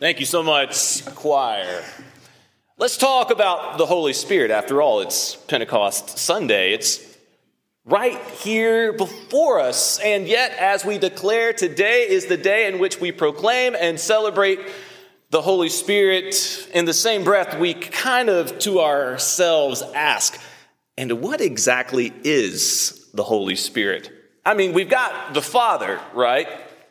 Thank you so much, choir. Let's talk about the Holy Spirit. After all, it's Pentecost Sunday. It's right here before us. And yet, as we declare, today is the day in which we proclaim and celebrate the Holy Spirit. In the same breath, we kind of to ourselves ask, and what exactly is the Holy Spirit? I mean, we've got the Father, right?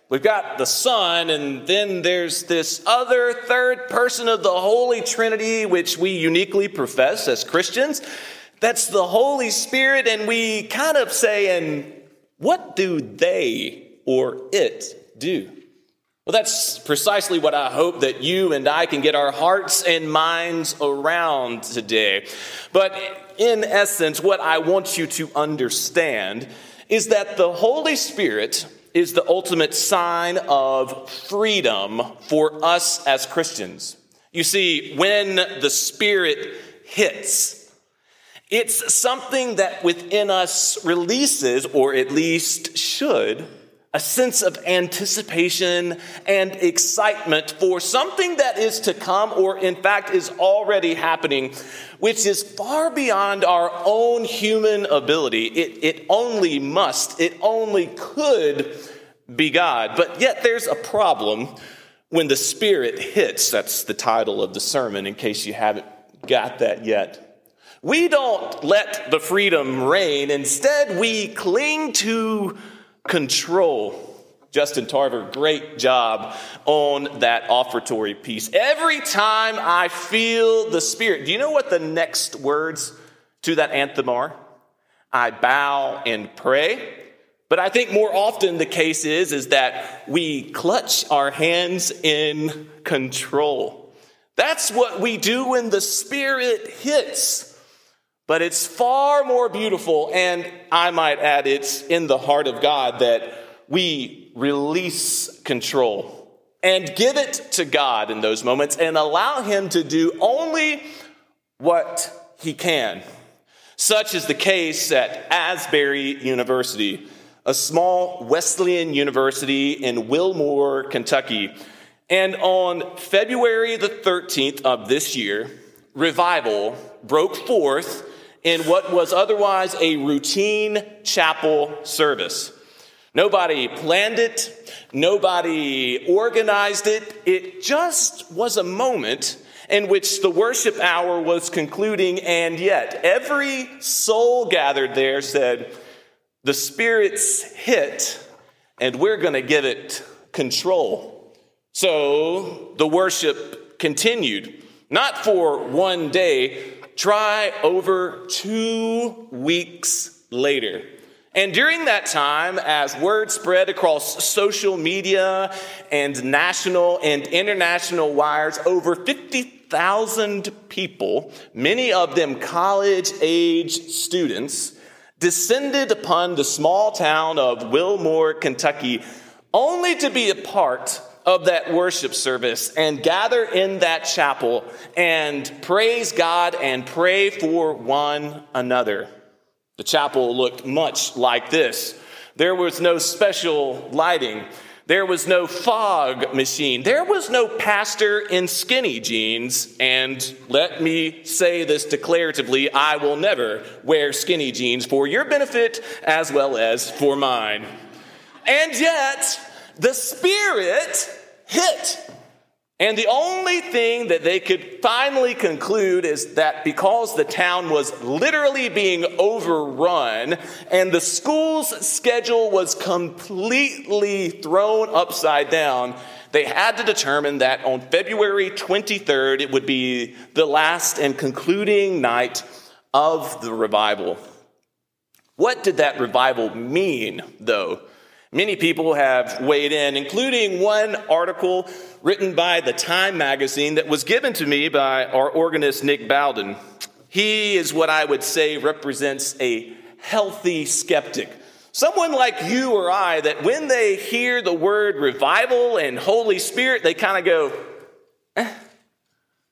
We've got the Son, and then there's this other third person of the Holy Trinity, which we uniquely profess as Christians. That's the Holy Spirit, and we kind of say, and what do they or it do? Well, that's precisely what I hope that you and I can get our hearts and minds around today. But in essence, what I want you to understand is that the Holy Spirit is the ultimate sign of freedom for us as Christians. You see, when the Spirit hits, it's something that within us releases, or at least should, a sense of anticipation and excitement for something that is to come, or in fact is already happening, which is far beyond our own human ability. It, it only must, it only could be God. But yet there's a problem when the Spirit hits. That's the title of the sermon, in case you haven't got that yet. We don't let the freedom reign. Instead, we cling to control. Justin Tarver, great job on that offertory piece. Every time I feel the Spirit, do you know what the next words to that anthem are? I bow and pray. But I think more often the case is, is that we clutch our hands in control. That's what we do when the Spirit hits. But it's far more beautiful, and I might add, it's in the heart of God that we release control and give it to God in those moments and allow Him to do only what He can. Such is the case at Asbury University, a small Wesleyan university in Wilmore, Kentucky. And on February the 13th of this year, revival broke forth in what was otherwise a routine chapel service. Nobody planned it, nobody organized it. It just was a moment in which the worship hour was concluding, and yet every soul gathered there said, The Spirit's hit, and we're going to give it control. So the worship continued, not for one day, try over two weeks later. And during that time, as word spread across social media and national and international wires, over 50,000 people, many of them college age students, descended upon the small town of Wilmore, Kentucky, only to be a part of that worship service and gather in that chapel and praise God and pray for one another. The chapel looked much like this. There was no special lighting. There was no fog machine. There was no pastor in skinny jeans. And let me say this declaratively I will never wear skinny jeans for your benefit as well as for mine. And yet, the Spirit hit. And the only thing that they could finally conclude is that because the town was literally being overrun and the school's schedule was completely thrown upside down, they had to determine that on February 23rd, it would be the last and concluding night of the revival. What did that revival mean, though? Many people have weighed in, including one article written by the Time magazine that was given to me by our organist Nick Bowden. He is what I would say represents a healthy skeptic. Someone like you or I that when they hear the word revival and Holy Spirit, they kind of go, eh,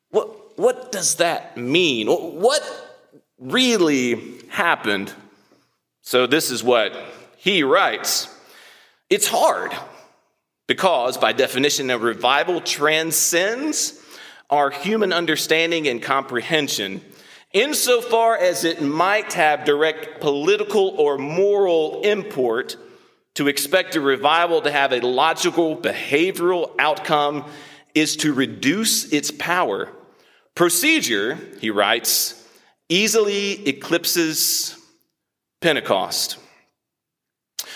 what, what does that mean? What really happened? So, this is what he writes. It's hard Because, by definition, a revival transcends our human understanding and comprehension insofar as it might have direct political or moral import to expect a revival to have a logical behavioral outcome is to reduce its power. Procedure, he writes, easily eclipses Pentecost.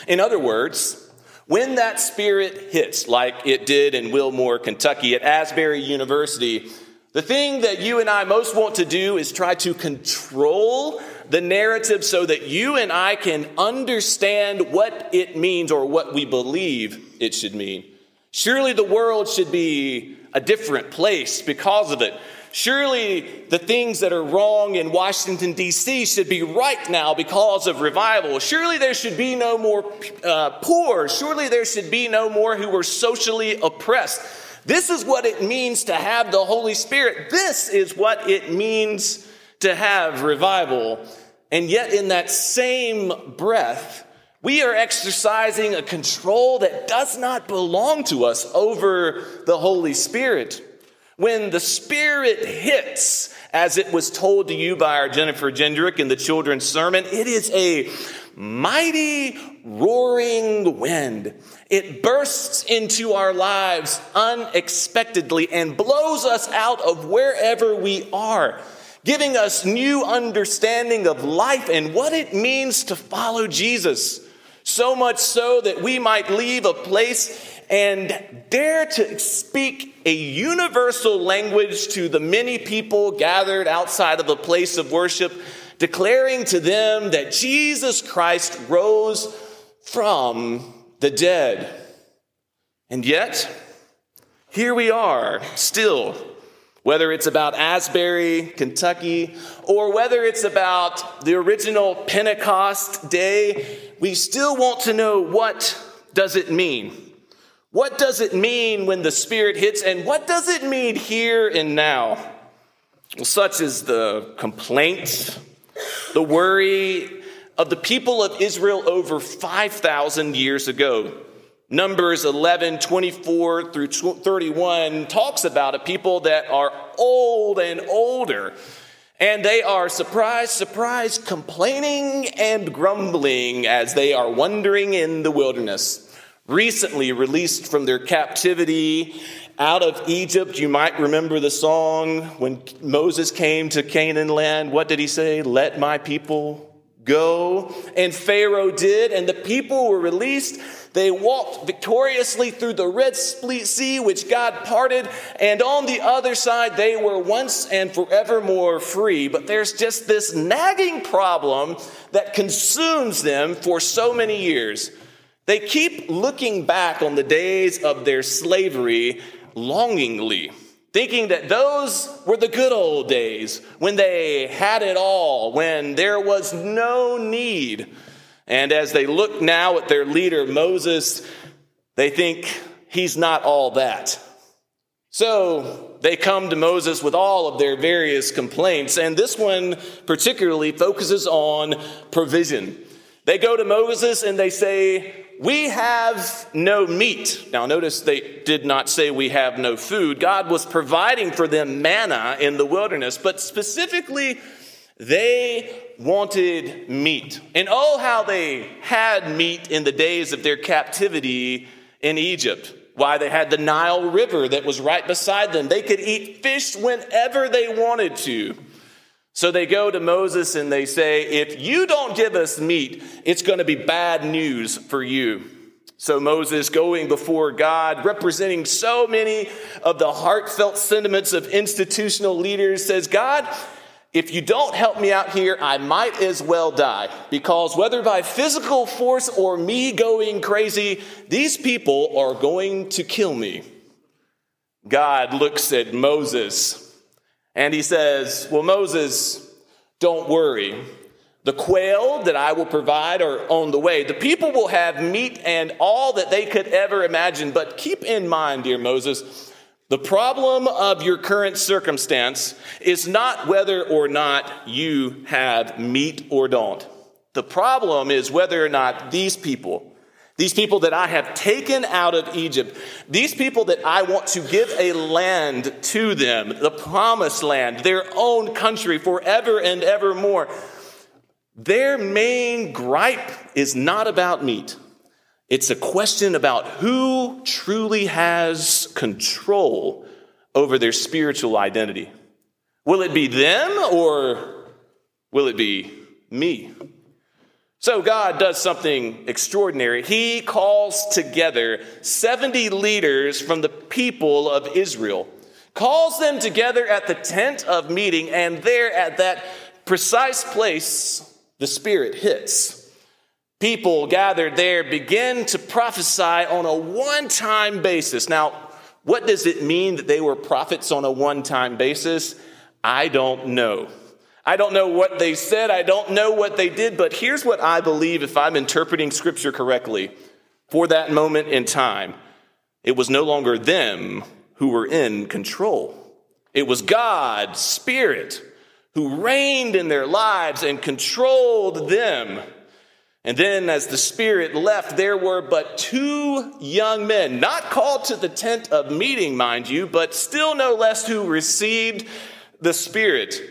In other words, when that spirit hits, like it did in Wilmore, Kentucky, at Asbury University, the thing that you and I most want to do is try to control the narrative so that you and I can understand what it means or what we believe it should mean. Surely the world should be a different place because of it. Surely the things that are wrong in Washington, D.C. should be right now because of revival. Surely there should be no more uh, poor. Surely there should be no more who were socially oppressed. This is what it means to have the Holy Spirit. This is what it means to have revival. And yet, in that same breath, we are exercising a control that does not belong to us over the Holy Spirit. When the Spirit hits, as it was told to you by our Jennifer Gendrick in the children's sermon, it is a mighty roaring wind. It bursts into our lives unexpectedly and blows us out of wherever we are, giving us new understanding of life and what it means to follow Jesus. So much so that we might leave a place and dare to speak a universal language to the many people gathered outside of the place of worship declaring to them that Jesus Christ rose from the dead. And yet, here we are still, whether it's about Asbury, Kentucky, or whether it's about the original Pentecost day, we still want to know what does it mean? What does it mean when the Spirit hits, and what does it mean here and now? Well, such is the complaints the worry of the people of Israel over 5,000 years ago. Numbers 11, 24 through 31 talks about a people that are old and older. And they are surprised, surprised, complaining and grumbling as they are wandering in the wilderness. Recently released from their captivity out of Egypt. You might remember the song when Moses came to Canaan land. What did he say? Let my people go. And Pharaoh did, and the people were released. They walked victoriously through the Red Sea, which God parted, and on the other side, they were once and forevermore free. But there's just this nagging problem that consumes them for so many years. They keep looking back on the days of their slavery longingly, thinking that those were the good old days when they had it all, when there was no need. And as they look now at their leader, Moses, they think he's not all that. So they come to Moses with all of their various complaints, and this one particularly focuses on provision. They go to Moses and they say, we have no meat. Now, notice they did not say we have no food. God was providing for them manna in the wilderness, but specifically, they wanted meat. And oh, how they had meat in the days of their captivity in Egypt. Why they had the Nile River that was right beside them. They could eat fish whenever they wanted to. So they go to Moses and they say, If you don't give us meat, it's going to be bad news for you. So Moses, going before God, representing so many of the heartfelt sentiments of institutional leaders, says, God, if you don't help me out here, I might as well die. Because whether by physical force or me going crazy, these people are going to kill me. God looks at Moses and he says, Well, Moses, don't worry. The quail that I will provide are on the way. The people will have meat and all that they could ever imagine. But keep in mind, dear Moses, the problem of your current circumstance is not whether or not you have meat or don't. The problem is whether or not these people These people that I have taken out of Egypt, these people that I want to give a land to them, the promised land, their own country forever and evermore. Their main gripe is not about meat. It's a question about who truly has control over their spiritual identity. Will it be them or will it be me? So God does something extraordinary. He calls together 70 leaders from the people of Israel, calls them together at the tent of meeting, and there at that precise place, the Spirit hits. People gathered there begin to prophesy on a one time basis. Now, what does it mean that they were prophets on a one time basis? I don't know. I don't know what they said, I don't know what they did, but here's what I believe if I'm interpreting scripture correctly for that moment in time. It was no longer them who were in control. It was God, Spirit, who reigned in their lives and controlled them. And then, as the Spirit left, there were but two young men, not called to the tent of meeting, mind you, but still no less who received the Spirit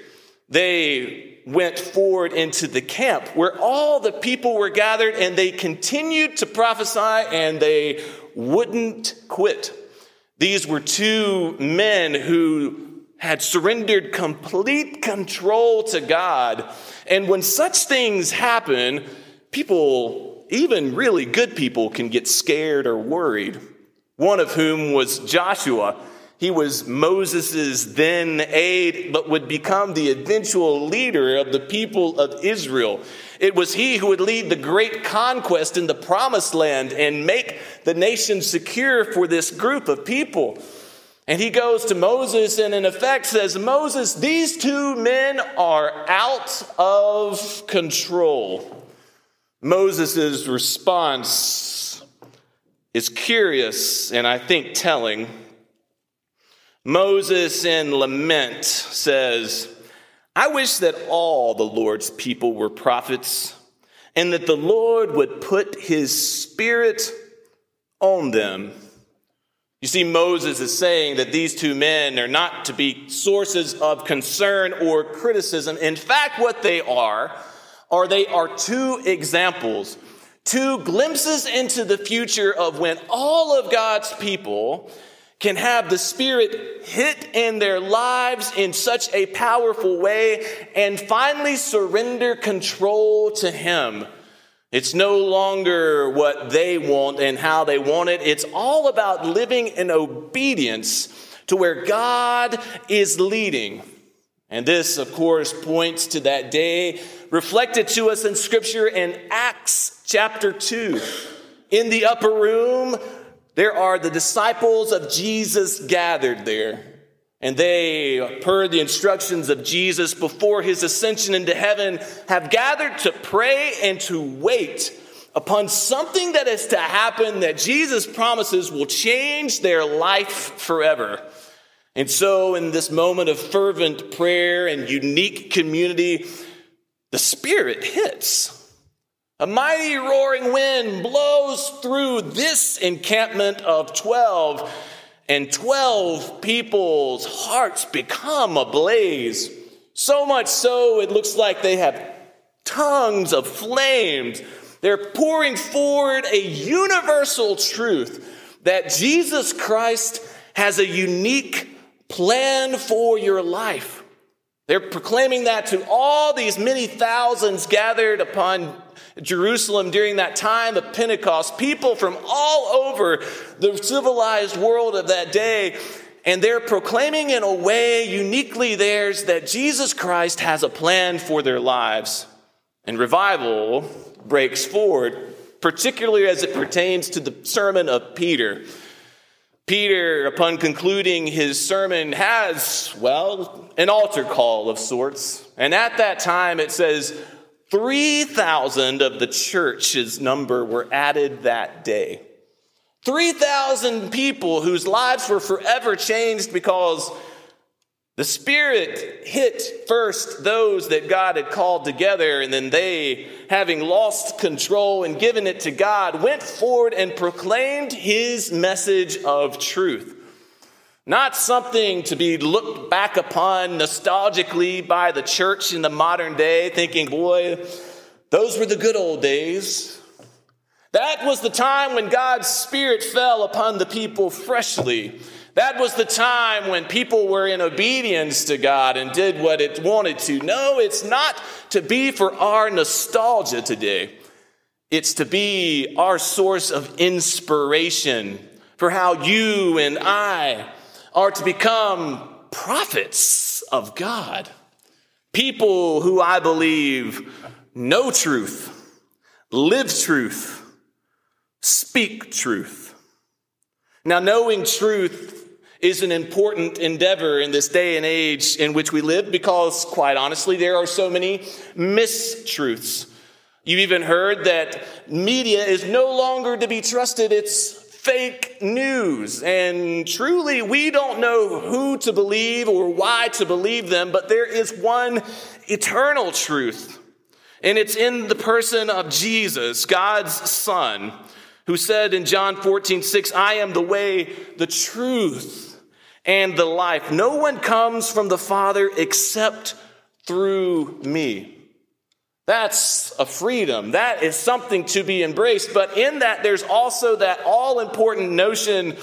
they went forward into the camp where all the people were gathered and they continued to prophesy and they wouldn't quit. These were two men who had surrendered complete control to God. And when such things happen, people, even really good people, can get scared or worried. One of whom was Joshua. He was Moses' then aide, but would become the eventual leader of the people of Israel. It was he who would lead the great conquest in the promised land and make the nation secure for this group of people. And he goes to Moses and, in effect, says, Moses, these two men are out of control. Moses' response is curious and I think telling. Moses in lament says, I wish that all the Lord's people were prophets and that the Lord would put his spirit on them. You see, Moses is saying that these two men are not to be sources of concern or criticism. In fact, what they are, are they are two examples, two glimpses into the future of when all of God's people can have the Spirit hit in their lives in such a powerful way and finally surrender control to Him. It's no longer what they want and how they want it. It's all about living in obedience to where God is leading. And this, of course, points to that day reflected to us in Scripture in Acts chapter 2. In the upper room, there are the disciples of Jesus gathered there. And they, per the instructions of Jesus before his ascension into heaven, have gathered to pray and to wait upon something that is to happen that Jesus promises will change their life forever. And so, in this moment of fervent prayer and unique community, the Spirit hits. A mighty roaring wind blows through this encampment of 12, and 12 people's hearts become ablaze. So much so, it looks like they have tongues of flames. They're pouring forward a universal truth that Jesus Christ has a unique plan for your life. They're proclaiming that to all these many thousands gathered upon Jerusalem during that time of Pentecost, people from all over the civilized world of that day. And they're proclaiming in a way uniquely theirs that Jesus Christ has a plan for their lives. And revival breaks forward, particularly as it pertains to the sermon of Peter. Peter, upon concluding his sermon, has, well, an altar call of sorts. And at that time, it says, 3,000 of the church's number were added that day. 3,000 people whose lives were forever changed because The Spirit hit first those that God had called together, and then they, having lost control and given it to God, went forward and proclaimed His message of truth. Not something to be looked back upon nostalgically by the church in the modern day, thinking, boy, those were the good old days. That was the time when God's Spirit fell upon the people freshly. That was the time when people were in obedience to God and did what it wanted to. No, it's not to be for our nostalgia today. It's to be our source of inspiration for how you and I are to become prophets of God. People who I believe know truth, live truth, speak truth. Now, knowing truth is an important endeavor in this day and age in which we live because, quite honestly, there are so many mistruths. You've even heard that media is no longer to be trusted, it's fake news. And truly, we don't know who to believe or why to believe them, but there is one eternal truth. And it's in the person of Jesus, God's Son, who said in John 14, 6, I am the way, the truth, and the life. No one comes from the Father except through me. That's a freedom. That is something to be embraced. But in that, there's also that all important notion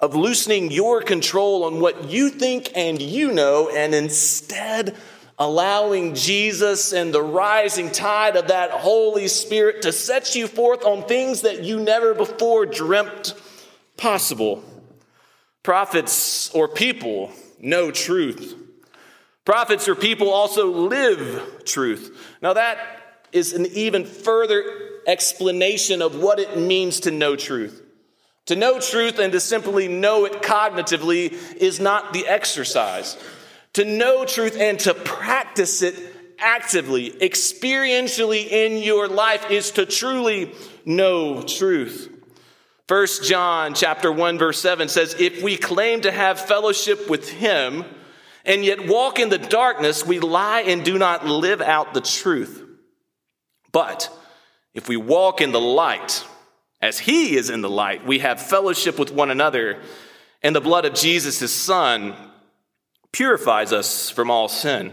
of loosening your control on what you think and you know, and instead allowing Jesus and the rising tide of that Holy Spirit to set you forth on things that you never before dreamt possible. Prophets or people know truth. Prophets or people also live truth. Now, that is an even further explanation of what it means to know truth. To know truth and to simply know it cognitively is not the exercise. To know truth and to practice it actively, experientially in your life is to truly know truth. 1 John chapter 1 verse 7 says, If we claim to have fellowship with him and yet walk in the darkness, we lie and do not live out the truth. But if we walk in the light, as he is in the light, we have fellowship with one another, and the blood of Jesus, his son, purifies us from all sin.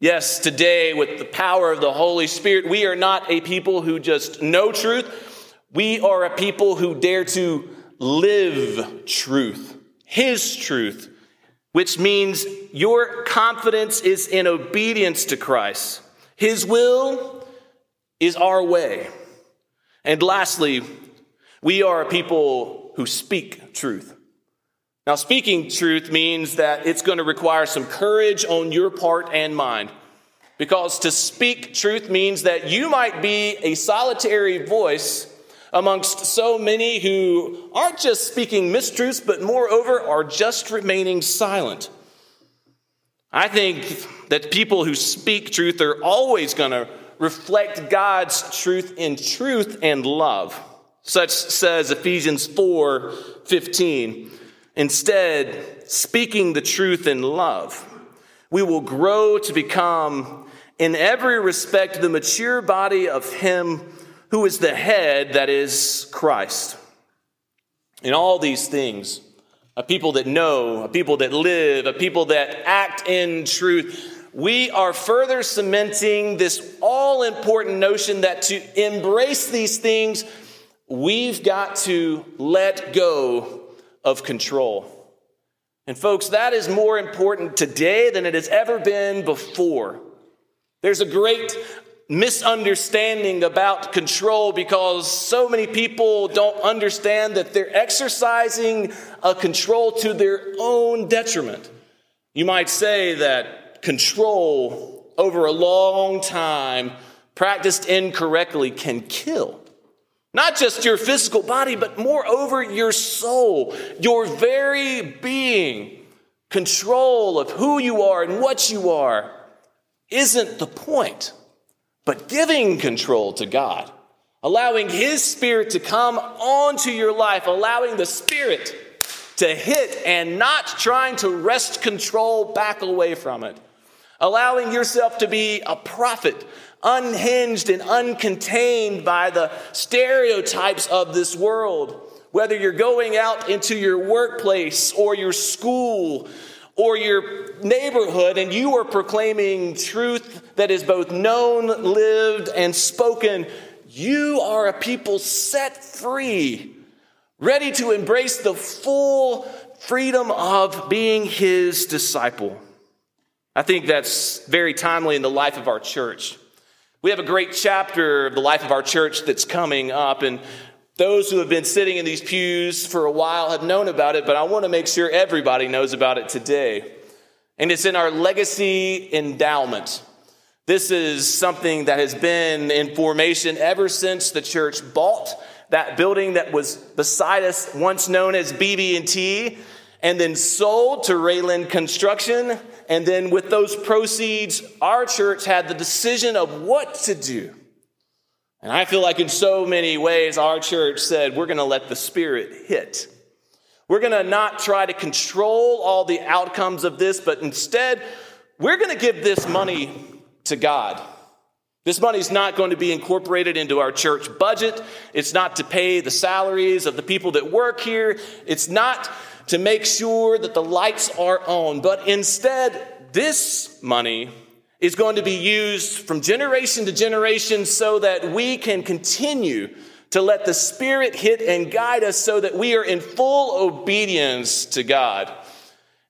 Yes, today, with the power of the Holy Spirit, we are not a people who just know truth, we are a people who dare to live truth, His truth, which means your confidence is in obedience to Christ. His will is our way. And lastly, we are a people who speak truth. Now, speaking truth means that it's going to require some courage on your part and mine. Because to speak truth means that you might be a solitary voice amongst so many who aren't just speaking mistruths, but moreover are just remaining silent. I think that people who speak truth are always going to reflect God's truth in truth and love. Such says Ephesians 4 15. Instead, speaking the truth in love, we will grow to become, in every respect, the mature body of Him who is the head, that is Christ. In all these things, a people that know, a people that live, a people that act in truth, we are further cementing this all important notion that to embrace these things, we've got to let go of control. And, folks, that is more important today than it has ever been before. There's a great misunderstanding about control because so many people don't understand that they're exercising a control to their own detriment. You might say that control over a long time, practiced incorrectly, can kill. Not just your physical body, but moreover your soul, your very being. Control of who you are and what you are isn't the point but giving control to God, allowing His Spirit to come onto your life, allowing the Spirit to hit and not trying to wrest control back away from it. Allowing yourself to be a prophet, unhinged and uncontained by the stereotypes of this world. Whether you're going out into your workplace or your school or your neighborhood and you are proclaiming truth that is both known, lived, and spoken, you are a people set free ready to embrace the full freedom of being his disciple. I think that's very timely in the life of our church. We have a great chapter of the life of our church that's coming up, and those who have been sitting in these pews for a while have known about it, but I want to make sure everybody knows about it today. And it's in our legacy endowment. This is something that has been in formation ever since the church bought that building that was beside us, once known as BB&T, and then sold to Rayland Construction. And then with those proceeds, our church had the decision of what to do. And I feel like in so many ways, our church said, we're going to let the Spirit hit. We're going to not try to control all the outcomes of this, but instead, we're going to give this money to God. This money is not going to be incorporated into our church budget. It's not to pay the salaries of the people that work here. It's not to make sure that the lights are on. But instead, this money is going to be used from generation to generation so that we can continue to let the Spirit hit and guide us so that we are in full obedience to God.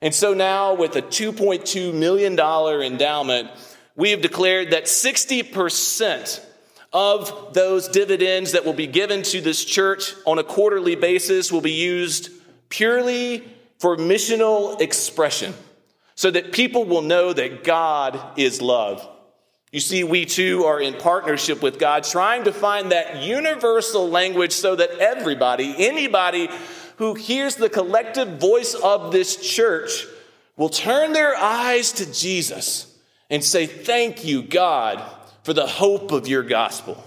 And so now, with a $2.2 million endowment, we have declared that 60% of those dividends that will be given to this church on a quarterly basis will be used purely for missional expression so that people will know that God is love. You see, we too are in partnership with God, trying to find that universal language so that everybody, anybody who hears the collective voice of this church, will turn their eyes to Jesus and say, Thank you, God, for the hope of your gospel.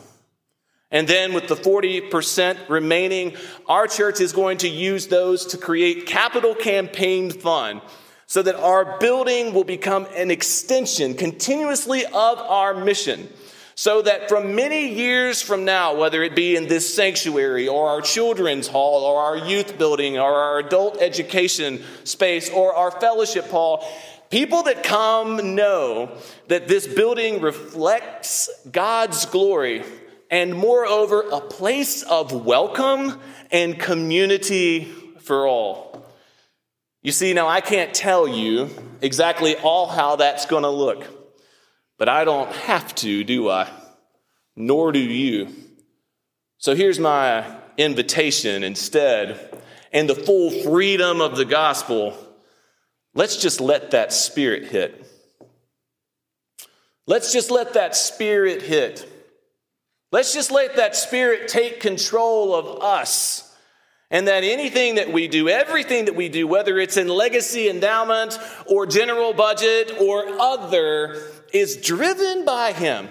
And then, with the 40% remaining, our church is going to use those to create capital campaign fund so that our building will become an extension continuously of our mission. So that from many years from now, whether it be in this sanctuary or our children's hall or our youth building or our adult education space or our fellowship hall, People that come know that this building reflects God's glory and, moreover, a place of welcome and community for all. You see, now I can't tell you exactly all how that's going to look, but I don't have to, do I? Nor do you. So here's my invitation instead, in the full freedom of the gospel Let's just let that spirit hit. Let's just let that spirit hit. Let's just let that spirit take control of us. And that anything that we do, everything that we do, whether it's in legacy endowment or general budget or other, is driven by Him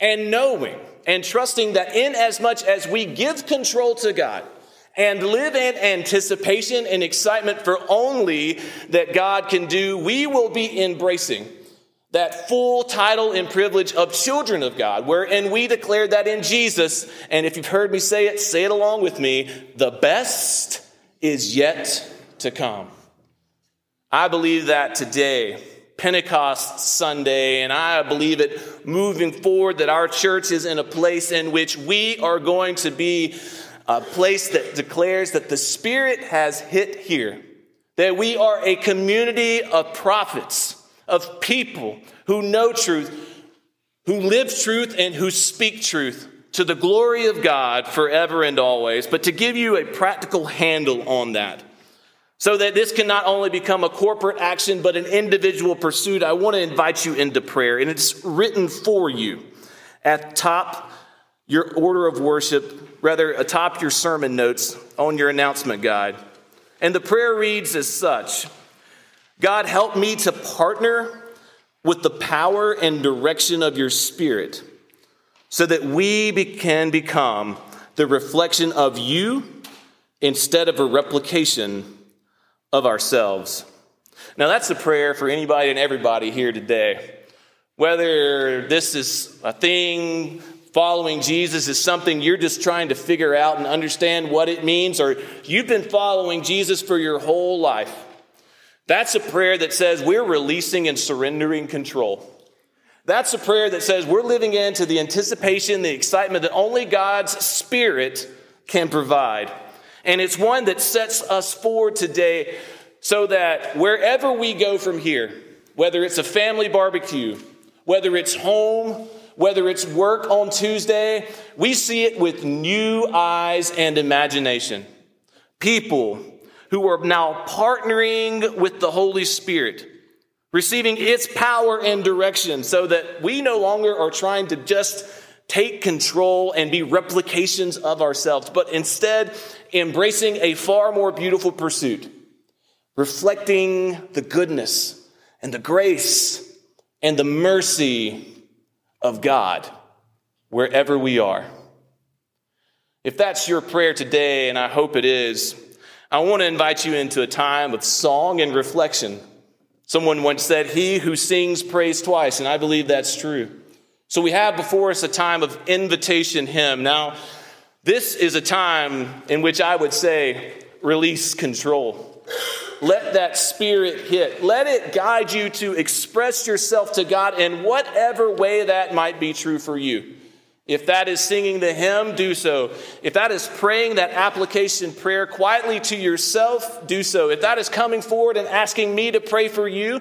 and knowing and trusting that in as much as we give control to God, and live in anticipation and excitement for only that God can do, we will be embracing that full title and privilege of children of God, wherein we declare that in Jesus. And if you've heard me say it, say it along with me the best is yet to come. I believe that today, Pentecost Sunday, and I believe it moving forward that our church is in a place in which we are going to be a place that declares that the Spirit has hit here, that we are a community of prophets, of people who know truth, who live truth, and who speak truth to the glory of God forever and always. But to give you a practical handle on that, so that this can not only become a corporate action, but an individual pursuit, I want to invite you into prayer. And it's written for you at top your order of worship, rather, atop your sermon notes on your announcement guide. And the prayer reads as such God, help me to partner with the power and direction of your spirit so that we can become the reflection of you instead of a replication of ourselves. Now, that's a prayer for anybody and everybody here today. Whether this is a thing, following Jesus is something you're just trying to figure out and understand what it means, or you've been following Jesus for your whole life. That's a prayer that says we're releasing and surrendering control. That's a prayer that says we're living into the anticipation, the excitement that only God's Spirit can provide. And it's one that sets us forward today so that wherever we go from here, whether it's a family barbecue, whether it's home, whether it's work on Tuesday, we see it with new eyes and imagination. People who are now partnering with the Holy Spirit, receiving its power and direction so that we no longer are trying to just take control and be replications of ourselves, but instead embracing a far more beautiful pursuit, reflecting the goodness and the grace and the mercy of God wherever we are. If that's your prayer today, and I hope it is, I want to invite you into a time of song and reflection. Someone once said, He who sings prays twice, and I believe that's true. So we have before us a time of invitation hymn. Now, this is a time in which I would say, release control. Let that spirit hit. Let it guide you to express yourself to God in whatever way that might be true for you. If that is singing the hymn, do so. If that is praying that application prayer quietly to yourself, do so. If that is coming forward and asking me to pray for you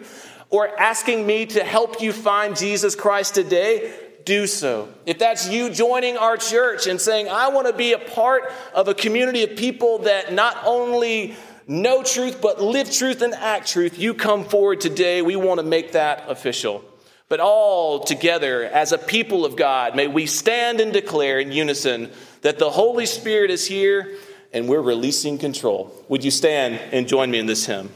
or asking me to help you find Jesus Christ today, do so. If that's you joining our church and saying, I want to be a part of a community of people that not only know truth, but live truth and act truth, you come forward today. We want to make that official. But all together, as a people of God, may we stand and declare in unison that the Holy Spirit is here and we're releasing control. Would you stand and join me in this hymn?